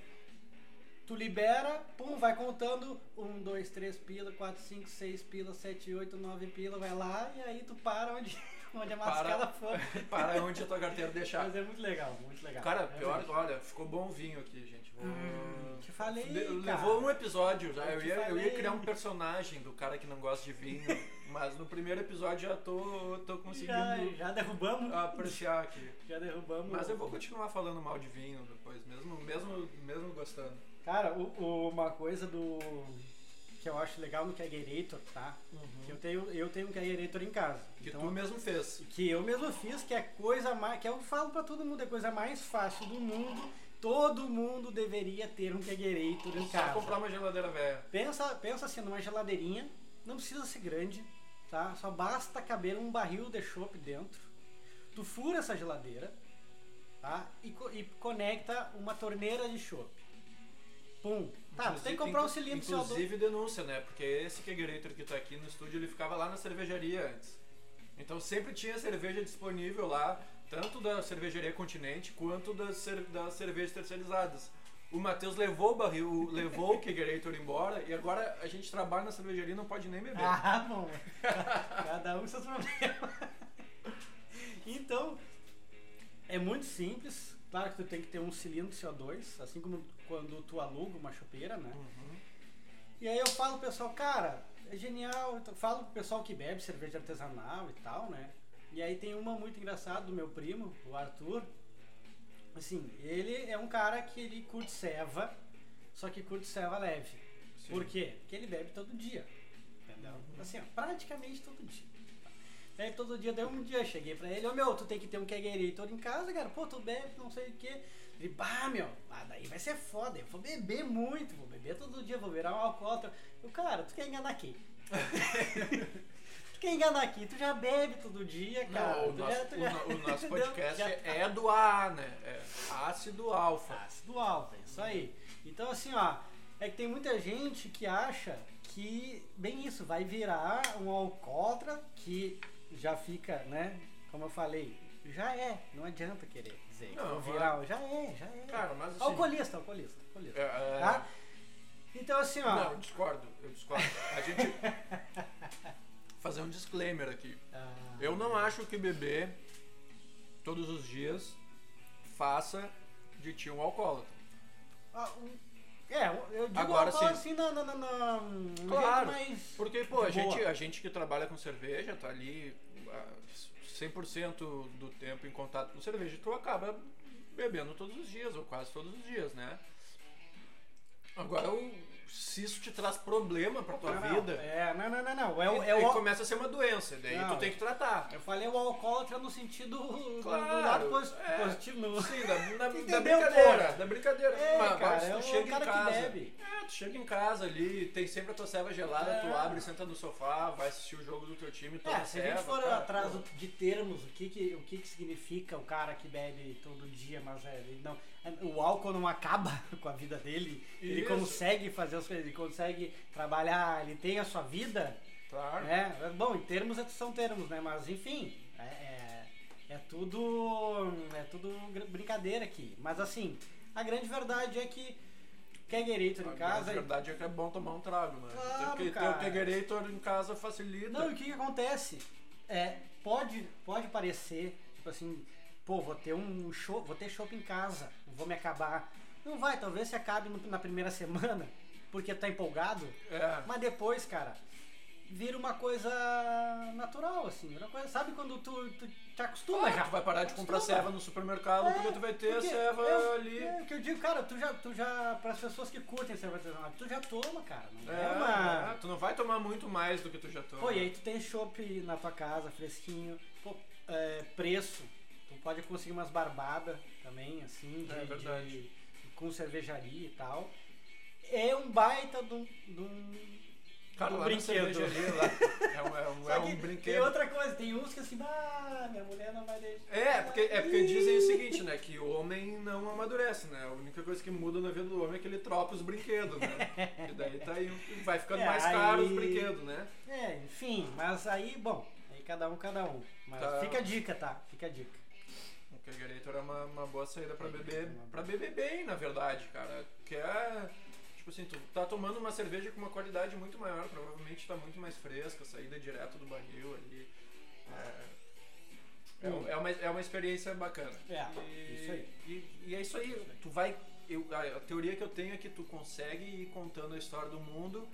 Tu libera, pum, vai contando. Um, dois, três pila, quatro, cinco, seis pila, sete, oito, nove pila, vai lá e aí tu para onde, onde a mascada for. Para onde a tua carteira deixar. Mas é muito legal, muito legal. Cara, É pior, verdade. olha, ficou bom o vinho aqui, gente. Vou- Hum, te falei, De- cara. Levou um episódio já. Eu Eu ia, eu ia criar um personagem do cara que não gosta de vinho, mas no primeiro episódio já tô, tô Já, conseguindo já derrubamos. apreciar aqui. Já derrubamos. Mas eu vou continuar falando mal de vinho depois, mesmo, mesmo, mesmo gostando. Cara, o- o- uma coisa do. Que eu acho legal no Kegerator, tá? Que eu tenho, eu tenho um Kegerator em casa. Que Então, tu mesmo fez. que eu mesmo fiz, que é coisa mais. que eu falo pra todo mundo, é a coisa mais fácil do mundo. Todo mundo deveria ter um Kegerator em Só casa. comprar uma geladeira velha. Pensa, pensa assim, numa geladeirinha, não precisa ser grande, tá? Só basta caber um barril de chopp dentro. Tu fura essa geladeira, tá? E, co- e conecta uma torneira de chopp. Pum. Tá, tu tem que comprar um cilindro de CO2. Inclusive denúncia, né? Porque esse Kegerator que tá aqui no estúdio, ele ficava lá na cervejaria antes. Então sempre tinha cerveja disponível lá, tanto da cervejaria Continente quanto das, cer- das cervejas terceirizadas. O Matheus levou o barril, levou o Kegerator embora e agora a gente trabalha na cervejaria e não pode nem beber. Ah, bom. Cada um com seus problemas. Então, é muito simples. Claro que tu tem que ter um cilindro de CO2, assim como quando tu aluga uma chopeira, né? Uhum. E aí eu falo pro pessoal, cara, é genial. Eu falo pro pessoal que bebe cerveja artesanal e tal, né? E aí tem uma muito engraçada do meu primo, o Arthur. Assim, ele é um cara que ele curte ceva, só que curte ceva leve. Sim. Por quê? Porque ele bebe todo dia. Entendeu? Assim, ó, praticamente todo dia. Aí todo dia, daí um dia eu cheguei pra ele, ô meu, tu tem que ter um kegerator em casa, cara. Pô, tu bebe, não sei o quê. Ele, bah, meu, ah, daí vai ser foda. Eu vou beber muito, vou beber todo dia, vou virar um alcoólatra. Eu, cara, tu quer enganar quem? tu quer enganar aqui? Tu já bebe todo dia, cara. Não, o nosso, já- o já- o nosso podcast Já- é do A, né? É ácido alfa. ácido alfa, é isso aí. Então assim, ó, é que tem muita gente que acha que, bem isso, vai virar um alcoólatra que já fica, né, como eu falei, já é, não adianta querer dizer que Não, vou virar, já é, já é. Cara, mas assim. alcoolista, alcoolista, alcoolista. é, é, Tá? Então assim, ó, Não, eu discordo, eu discordo. A gente. Fazer um disclaimer aqui. ah, Eu não acho que beber todos os dias faça de ti um alcoólatra. ah, um- É, eu digo Agora sim. assim na, na, na, na Claro, jeito mais. Porque, pô, a boa. gente, a gente que trabalha com cerveja tá ali 100% do tempo em contato com cerveja, tu acaba bebendo todos os dias, ou quase todos os dias, né? Agora, o- se isso te traz problema pra tua Não, não, vida, É, não, não, não, não. É, e- é o, começa a ser uma doença, daí Não. tu tem que tratar. Eu falei o alcoólatra no sentido do Claro, lado posi- é. positivo. No... Sim, da, da, da brincadeira, da brincadeira. É, mas, cara, mas é tu o chega em casa. bebe. É, tu chega em casa ali, tem sempre a tua ceva gelada, É. tu abre, senta no sofá, vai assistir o jogo do teu time, toma É, se a gente for cara, atrás pô. do- de termos, o que que, o que que significa o cara que bebe todo dia, mas é, ele não, o álcool não acaba com a vida dele, ele Isso. consegue fazer as coisas, ele consegue trabalhar, ele tem a sua vida, Claro. né? Bom, em termos é- são termos, né? Mas enfim, é, é, é tudo é tudo brincadeira aqui. Mas assim, a grande verdade é que Kegerator em A casa. grande verdade é que é bom tomar um trago, né? Claro, ter, ter o Kegerator em casa facilita. Não, e o que, que acontece? É, pode, pode parecer, tipo assim, pô, vou ter um show, vou ter show em casa, vou me acabar. Não vai, talvez se acabe na primeira semana, porque tá empolgado, É. mas depois, cara, vira uma coisa natural, assim, uma coisa, sabe quando tu, tu te acostuma Ah, já? tu vai parar de comprar ceva no supermercado É, porque tu vai ter ceva é, ali. É, que eu digo, cara, tu já, tu já, para as pessoas que curtem cerveja artesanal, tu já toma, cara, não é, É, uma... é, tu não vai tomar muito mais do que tu já toma. Pô, e aí tu tem chopp na tua casa, fresquinho. Pô, é, preço. Tu pode conseguir umas barbadas também, assim, de, É verdade. de- com cervejaria e tal. É um baita de um, de um, Cara, um brinquedo. é um, é um, é um Tem brinquedo. outra coisa, tem uns que assim, ah, minha mulher não vai deixar. É, porque, é porque dizem o seguinte, né? Que o homem não amadurece, né? A única coisa que muda na vida do homem é que ele troca os brinquedos, né? E daí tá aí, vai ficando É, mais aí- caro os brinquedos, né? É, enfim, mas aí, bom, aí cada um, cada um. Mas Tá. fica a dica, tá? Fica a dica. O Kegerator é uma, uma boa saída pra beber, pra beber bem, na verdade, cara. Que é, tipo assim, tu tá tomando uma cerveja com uma qualidade muito maior, provavelmente tá muito mais fresca, saída direto do barril ali. É, é, Hum. é uma, é uma experiência bacana. É, E, isso aí. E, e é isso aí, tu vai. eu- a, teoria que eu tenho é que tu consegue ir contando a história do mundo,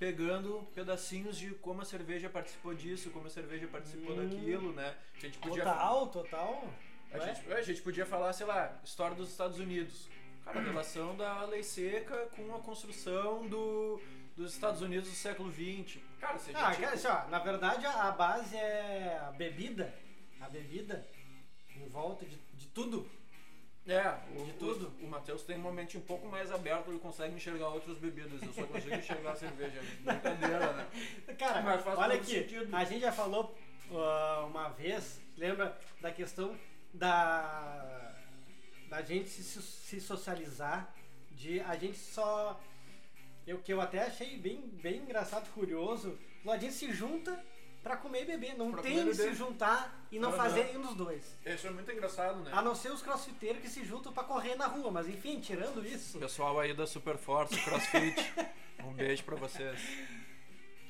pegando pedacinhos de como a cerveja participou disso, como a cerveja participou Hum. daquilo, né? A gente podia Total, total. a gente, a gente podia falar, sei lá, história dos Estados Unidos. Cara, a relação da lei seca com a construção do, dos Estados Unidos do século XX. Cara, se a Ah, gente. cara, assim, ó, na verdade a, base é a bebida. A bebida em volta de, de tudo. é, o, de tudo. O, o Matheus tem um momento um pouco mais aberto, ele consegue enxergar outras bebidas. Eu só consigo enxergar a cerveja. Brincadeira, né? Cara, Mas faz olha aqui, sentido. a gente já falou ah, uma vez, lembra da questão da da gente se, se socializar, de a gente só eu que eu até achei bem bem engraçado, curioso, a gente se junta pra comer e beber, não Pra tem se juntar e não fazer nenhum dos dois. Isso é muito engraçado, né? A não ser os crossfiteiros que se juntam pra correr na rua, mas enfim, tirando isso, Pessoal aí da Super Force, CrossFit, um beijo pra vocês.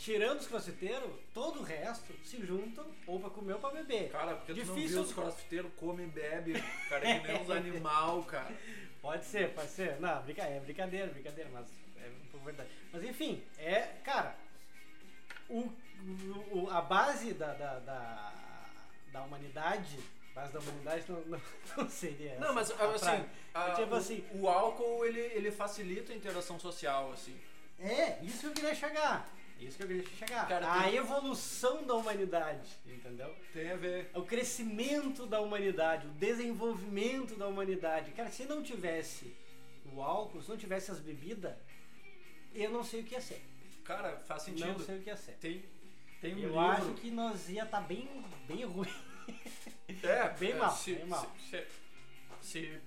Tirando os crossfiteiros, todo o resto se juntam ou pra comer ou pra beber. Cara, porque tu não Difícil- viu os crossfiteiros come e bebe, cara, é que nem uns animal, cara. Pode ser, pode ser. Não, brinca, é brincadeira, brincadeira, mas é um pouco verdade. Mas enfim, é, cara, o, o- a base da, da, da, da humanidade, base da humanidade não, não, não seria essa. Não, mas assim, a- tipo o, assim- o álcool ele, ele facilita a interação social, assim. É, isso que eu queria chegar. Isso que eu queria chegar. Cara, a tem- evolução da humanidade, entendeu? Tem a ver. o crescimento da humanidade, o desenvolvimento da humanidade. Cara, se não tivesse o álcool, se não tivesse as bebidas, eu não sei o que ia ser. Cara, faz Não sentido. sei o que ia ser. Tem, tem um eu livro. acho que nós ia estar bem, bem ruim. É, bem é, mal, se, bem mal. Se, se, se,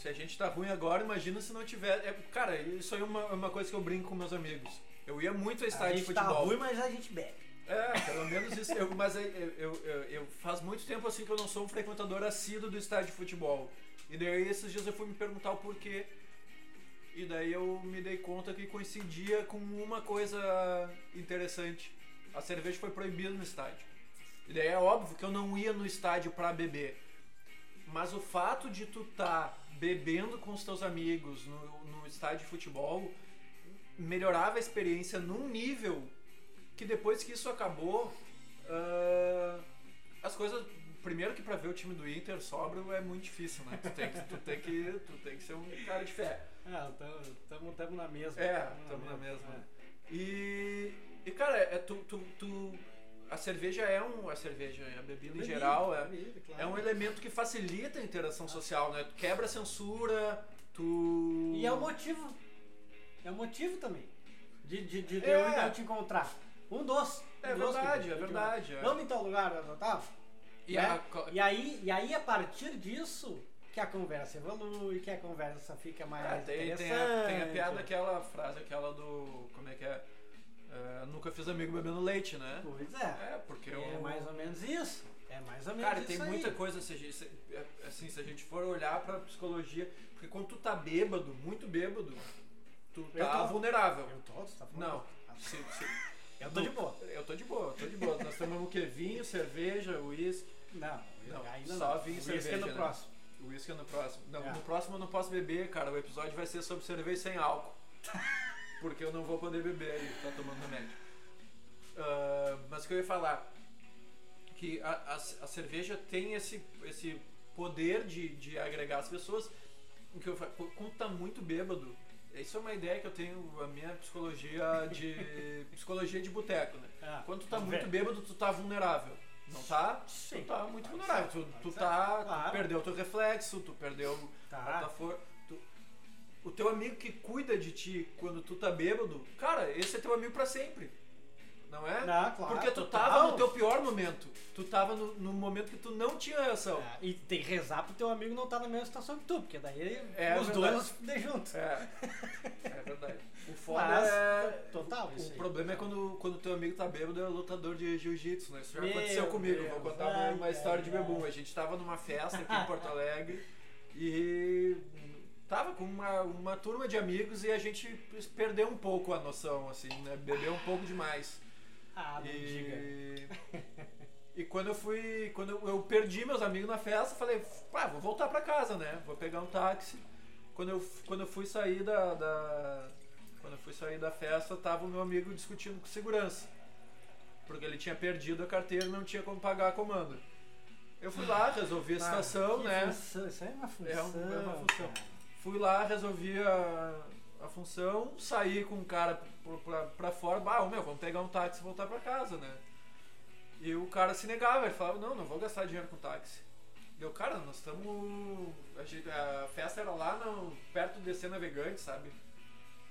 se a gente tá ruim agora, imagina se não tiver. é, cara, isso aí é uma, é uma coisa que eu brinco com meus amigos. Eu ia muito a estádio de tá futebol. ruim, mas a gente bebe. É, pelo menos isso. Eu, mas eu, eu, eu, eu- faz muito tempo assim que eu não sou um frequentador assíduo do estádio de futebol. E daí esses dias eu fui me perguntar o porquê. E daí eu me dei conta que coincidia com uma coisa interessante. A cerveja foi proibida no estádio. E daí é óbvio que eu não ia no estádio pra beber. Mas o fato de tu tá bebendo com os teus amigos no, no estádio de futebol melhorava a experiência num nível que depois que isso acabou, ah, as coisas. Primeiro que pra ver o time do Inter sóbrio é muito difícil, né? Tu tem que, tu tem que, tu tem que ser um cara de fé. Estamos É, na mesma. É, tamo estamos na mesma. é. E, e cara, é, tu, tu, tu- a cerveja é um. A cerveja, a bebida em Bebida, geral, é, bebida, claro. é um elemento que facilita a interação social, né? Tu quebra a censura, tu. E é o motivo. É o motivo também. De, de, de, de É. eu te encontrar. Um doce. É um doce, verdade, é verdade, é. Vamos em tal lugar, Otávio? E né? a E aí, e aí, a partir disso, que a conversa evolui, que a conversa fica mais É, tem, interessante. tem, a, tem a piada, aquela frase, aquela do. Como é que é? É, nunca fiz amigo bebendo leite, né? Pois é. É, porque É eu. mais ou menos isso. É mais ou menos Cara, isso tem aí. muita coisa, se a gente, se- é, assim, se a gente for olhar pra psicologia, porque quando tu tá bêbado, muito bêbado, tu Eu tá tô. vulnerável. Eu tô, você tá falando? Não. Se- se- Eu tô de boa. eu tô de boa, eu tô de boa. Nós tomamos o quê? Vinho, cerveja, uísque. Não, Não, ainda só não. vinho e O uísque cerveja, é no né? próximo. Uísque é no próximo. Não, É. no próximo eu não posso beber, cara. O episódio vai ser sobre cerveja sem álcool. Porque eu não vou poder beber aí, tá tomando remédio. Ah, mas o que eu ia falar? Que a, a, a cerveja tem esse, esse poder de, de agregar as pessoas. O que eu falo, tá muito bêbado, isso é uma ideia que eu tenho, a minha psicologia de. psicologia de boteco, né? Ah, Quando tu tá vamos muito bêbado, tu tá vulnerável. Não tá? Sim. Tu tá muito Pode vulnerável. ser, Tu, pode tu ser. tá. Claro. Tu perdeu teu reflexo, tu perdeu a Tá. tua for... tu- O teu amigo que cuida de ti quando tu tá bêbado, cara, esse é teu amigo pra sempre. Não é? Não, claro, Porque tu total. tava no teu pior momento. Tu tava no, no momento que tu não tinha reação. É, e tem que rezar pro teu amigo não estar na mesma situação que tu, porque daí É os verdade. dois fuder juntos. É. É verdade. O foda Mas, é. total, O, problema é quando, quando teu amigo tá bêbado é lutador de jiu-jitsu, né? Isso já Meu aconteceu comigo. Deus, Vou contar uma, ai, uma história de bebum. A gente tava numa festa aqui em Porto Alegre e tava com uma, uma turma de amigos e a gente perdeu um pouco a noção, assim, né? Bebeu um pouco demais. Ah, não. E, e quando eu fui. Quando eu, perdi meus amigos na festa, falei, ah, vou voltar pra casa, né? Vou pegar um táxi. Quando eu, quando eu fui sair da, da- Quando eu fui sair da festa, tava o meu amigo discutindo com segurança. Porque ele tinha perdido a carteira e não tinha como pagar a comanda. Eu fui lá, resolvi a Ah, situação, né? função, Isso aí é uma função. É um- é uma função. cara. Fui lá, resolvi a, a função, saí com o cara pra, fora, bah, meu, vamos pegar um táxi e voltar pra casa, né? E o cara se negava, ele falava, não, não vou gastar dinheiro com táxi. Deu, cara, nós estamos. A, a festa era lá no, perto do DC Navegante, sabe?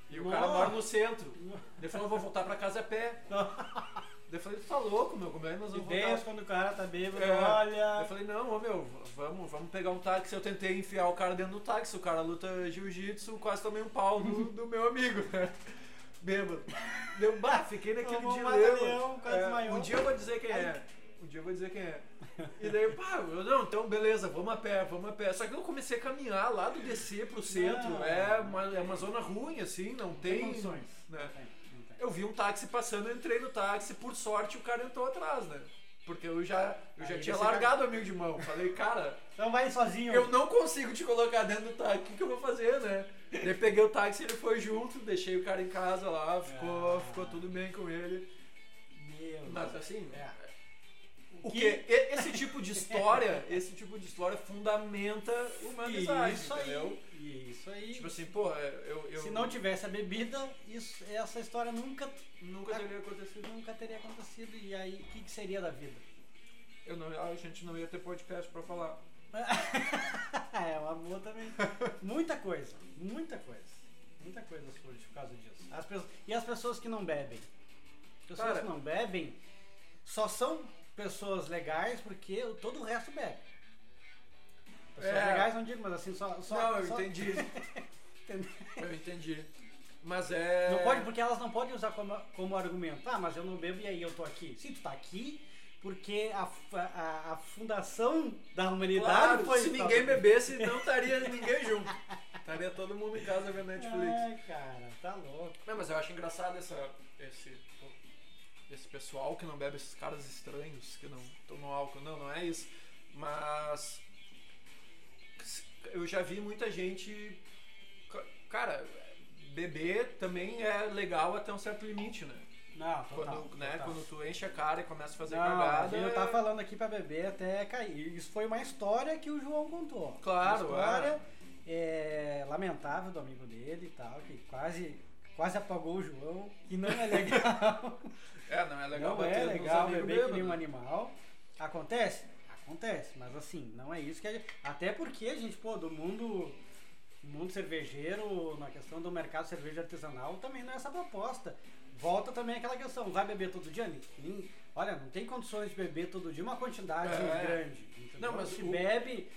E o cara mora no centro. Ele falou, vou voltar pra casa a pé. Daí eu falei, tu tá louco, meu, como é que nós vamos voltar? Ideias quando o cara tá bêbado, É. olha. Eu falei, não, ô meu, vamos, vamos pegar um táxi. Eu tentei enfiar o cara dentro do táxi. O cara luta jiu-jitsu, quase tomei um pau do, do meu amigo, né? Bêbado. Deu, bah, fiquei naquele Tomou dia mata-leão, quase É, desmaiou. um dia eu vou dizer quem é. Um dia eu vou dizer quem é. E daí, pá, eu, não, então beleza, vamos a pé, vamos a pé. Só que eu comecei a caminhar lá do DC pro centro. Não. É, uma, é uma zona ruim, assim, não Não tem condições. né? Não tem, não tem. Eu vi um táxi passando, eu entrei no táxi, por sorte o cara entrou atrás, né? Porque eu já, eu já Aí tinha largado o amigo de mão. Falei, cara, Então vai sozinho. eu não consigo te colocar dentro do táxi, o que, que eu vou fazer, né? Daí peguei o táxi, ele foi junto, deixei o cara em casa lá, ficou, Ah. ficou tudo bem com ele. Meu Mas assim, É. o Que- que esse tipo de história, esse tipo de história fundamenta uma amizade, Isso entendeu? aí. Isso aí. Tipo assim, pô, eu, eu Se não tivesse a bebida, isso, essa história nunca, nunca teria acontecido. nunca teria acontecido. E aí, o que, que seria da vida? Eu não, a gente não ia ter podcast pra falar. é uma boa também. Muita coisa, muita coisa. Muita coisa surge por causa disso. As pessoas, e as pessoas que não bebem? As pessoas Cara- que não bebem só são pessoas legais porque todo o resto bebe. Pessoas É. legais não digo, mas assim, só. só não, eu só- entendi. Eu entendi. Mas é. Não pode, porque elas não podem usar como, como argumento. Ah, mas eu não bebo e aí eu tô aqui. Sim, tu tá aqui porque a, a, a fundação da humanidade Claro, foi. se ninguém bebesse, não estaria ninguém junto. Estaria todo mundo em casa vendo Netflix. Ai, cara, tá louco. Não, mas eu acho engraçado essa, esse, esse pessoal que não bebe, esses caras estranhos que não tomam álcool. Não, não é isso. Mas eu já vi muita gente. ca- Cara, beber também é legal até um certo limite, né? Não, total. Quando, né, total. quando tu enche a cara e começa a fazer Não, cagada. gente é- tá falando aqui pra beber até cair. Isso foi uma história que o João contou. Claro, Uma história é, lamentável do amigo dele e tal, que quase, quase apagou o João, que não é legal. É, não é legal não é legal beber que nem um animal. Acontece? Acontece, mas assim, não é isso que a gente. Até porque a gente, pô, do mundo. Mundo cervejeiro, na questão do mercado cerveja artesanal, também não é essa proposta. Volta também aquela questão, vai beber todo dia? Ninguém- Olha, não tem condições de beber todo dia uma quantidade É. grande. entendeu? Não, mas se o- bebe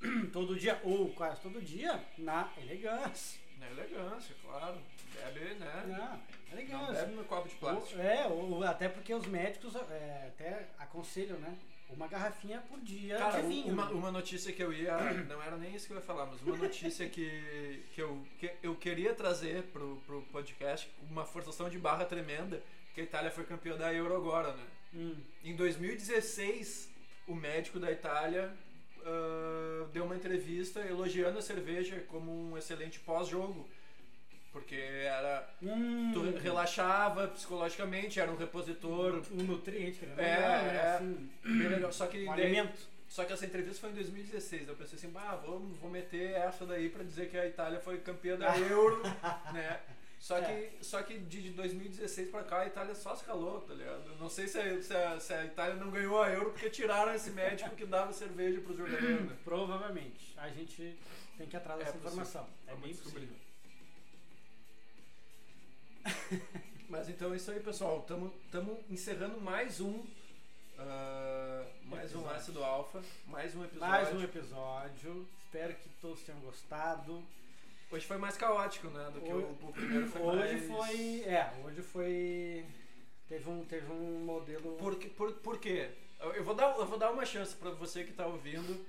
todo dia, ou quase todo dia, na elegância. Na elegância, claro. Bebe, né? Não, Não elegância. bebe no copo de plástico. Ou- é, ou, até porque os médicos é, até aconselham, né? Uma garrafinha por dia Cara, de vinho. uma, uma notícia que eu ia. Não era nem isso que eu ia falar, mas uma notícia que, que, eu, que eu queria trazer pro, pro podcast, uma forçação de barra tremenda, que a Itália foi campeã da Euro agora, né? Hum. Em 2016, o médico da Itália ah, deu uma entrevista elogiando a cerveja como um excelente pós-jogo. Porque era. Hum. Tu relaxava psicologicamente, era um repositor. um nutriente, né? É, é. Assim, legal. Só que um daí- alimento. Só que essa entrevista foi em 2016. Eu pensei assim, bah, vou, vou meter essa daí pra dizer que a Itália foi campeã da Euro, né? Só que, É. só que de 2016 pra cá a Itália só se calou, tá ligado? Não sei se a, se, a, se a Itália não ganhou a Euro porque tiraram esse médico que dava cerveja pros jogadores? Provavelmente. A gente tem que atrás É dessa possível. informação. É Vamos bem possível. Mas então é isso aí, pessoal. Estamos encerrando mais um. ah, mais um Episódio. ácido alfa, mais um episódio. Mais um episódio. Espero que todos tenham gostado. Hoje foi mais caótico, né? Do que Hoje- o, o primeiro foi Hoje mais... foi. É, hoje foi. Teve um, teve um modelo. Por, por, por quê? Eu vou dar, eu vou dar uma chance pra você que tá ouvindo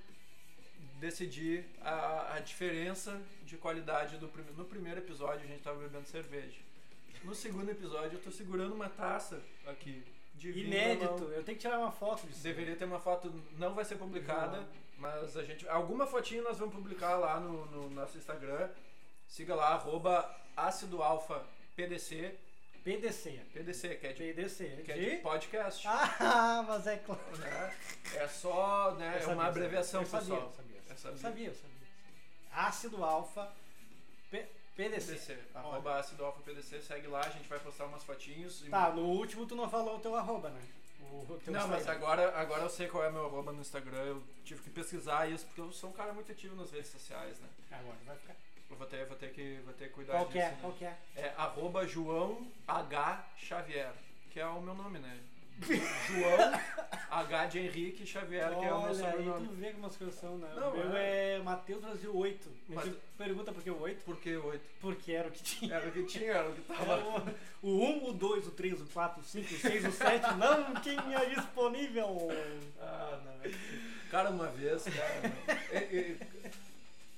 decidir a, a diferença de qualidade do primeiro. No primeiro episódio a gente tava bebendo cerveja. No segundo episódio eu tô segurando uma taça aqui de Inédito. Eu tenho que tirar uma foto disso. Deveria ter uma foto, não vai ser publicada, mas a gente. Alguma fotinha nós vamos publicar lá no, no nosso Instagram. Siga lá, arroba ácido alfa PDC. PDC. PDC, que é de, PDC. que é de podcast. Ah, mas é claro. né? É só, né? Eu É sabia, uma abreviação, eu sabia, pessoal. Eu sabia, Eu eu sabia. sabia, eu sabia. Ácido alfa PDC. PDC. Olha. Arroba ácido alfa PDC, segue lá, a gente vai postar umas fotinhos. e- Tá, no último tu não falou o teu arroba, né? O teu Não, mas Instagram. agora, agora eu sei qual é meu arroba no Instagram. Eu tive que pesquisar isso porque eu sou um cara muito ativo nas redes sociais, né? Agora vai ficar. Eu vou ter, vou ter, que, vou ter que cuidar Qual disso. que é? né? Qual que é? É arroba João H. Xavier, que é o meu nome, né? João H de Henrique Xavier, que é o meu Olha, aí tu sobrenome. vê como as coisas são, né? Não, o meu é. é, Matheus Brasil 8. A Mas- gente pergunta por que o 8? Por que oito? Porque era o que tinha. Era o que tinha, era o que Era tava. o, o 1, o 2, o 3, o 4, o 5, o 6, o 7 não tinha disponível. Ah, não. Cara, uma vez, cara, é, é,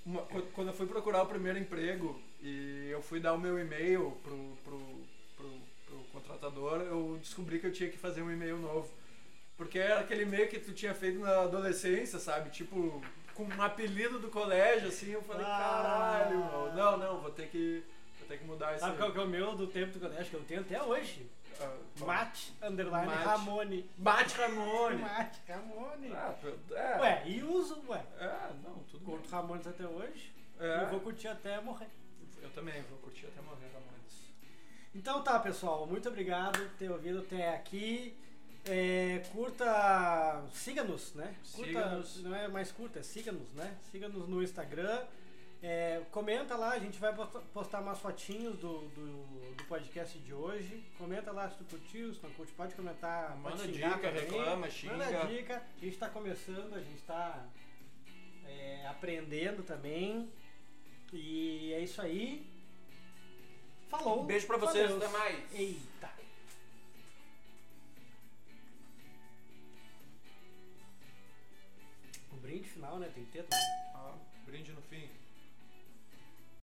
uma- quando eu fui procurar o primeiro emprego e eu fui dar o meu e-mail pro, pro contratador, eu descobri que eu tinha que fazer um e-mail novo. Porque era aquele e-mail que tu tinha feito na adolescência, sabe? Tipo, com um apelido do colégio, assim, eu falei, Ah. caralho, meu. não, não, vou ter que. Vou ter que mudar isso. Sabe qual que é o meu do tempo do colégio que eu tenho até hoje? Bom. Mate, underline, Mate. Ramone. Bate Ramone! Mate, Ramone. Ah, é, Ué, e uso, ué. É, não, tudo bem. Curto Ramones até hoje. É. Eu vou curtir até morrer. Eu também vou curtir até morrer Ramones. Então tá, pessoal. Muito obrigado por ter ouvido até aqui. É, curta. Siga-nos, né? Curta, Siga-nos. Não é mais curta, é siga-nos, né? Siga-nos no Instagram. É, comenta lá, a gente vai posta- postar umas fotinhos do, do, do podcast de hoje. Comenta lá se tu curtiu, se não curte, pode comentar. Manda pode dica, também. reclama, xinga. Manda dica. A gente tá começando, a gente tá é, aprendendo também. E é isso aí. Falou. Um beijo pra vocês, Adeus. até mais. Eita. O brinde final, né? Tem que ter também. Ah, brinde no fim.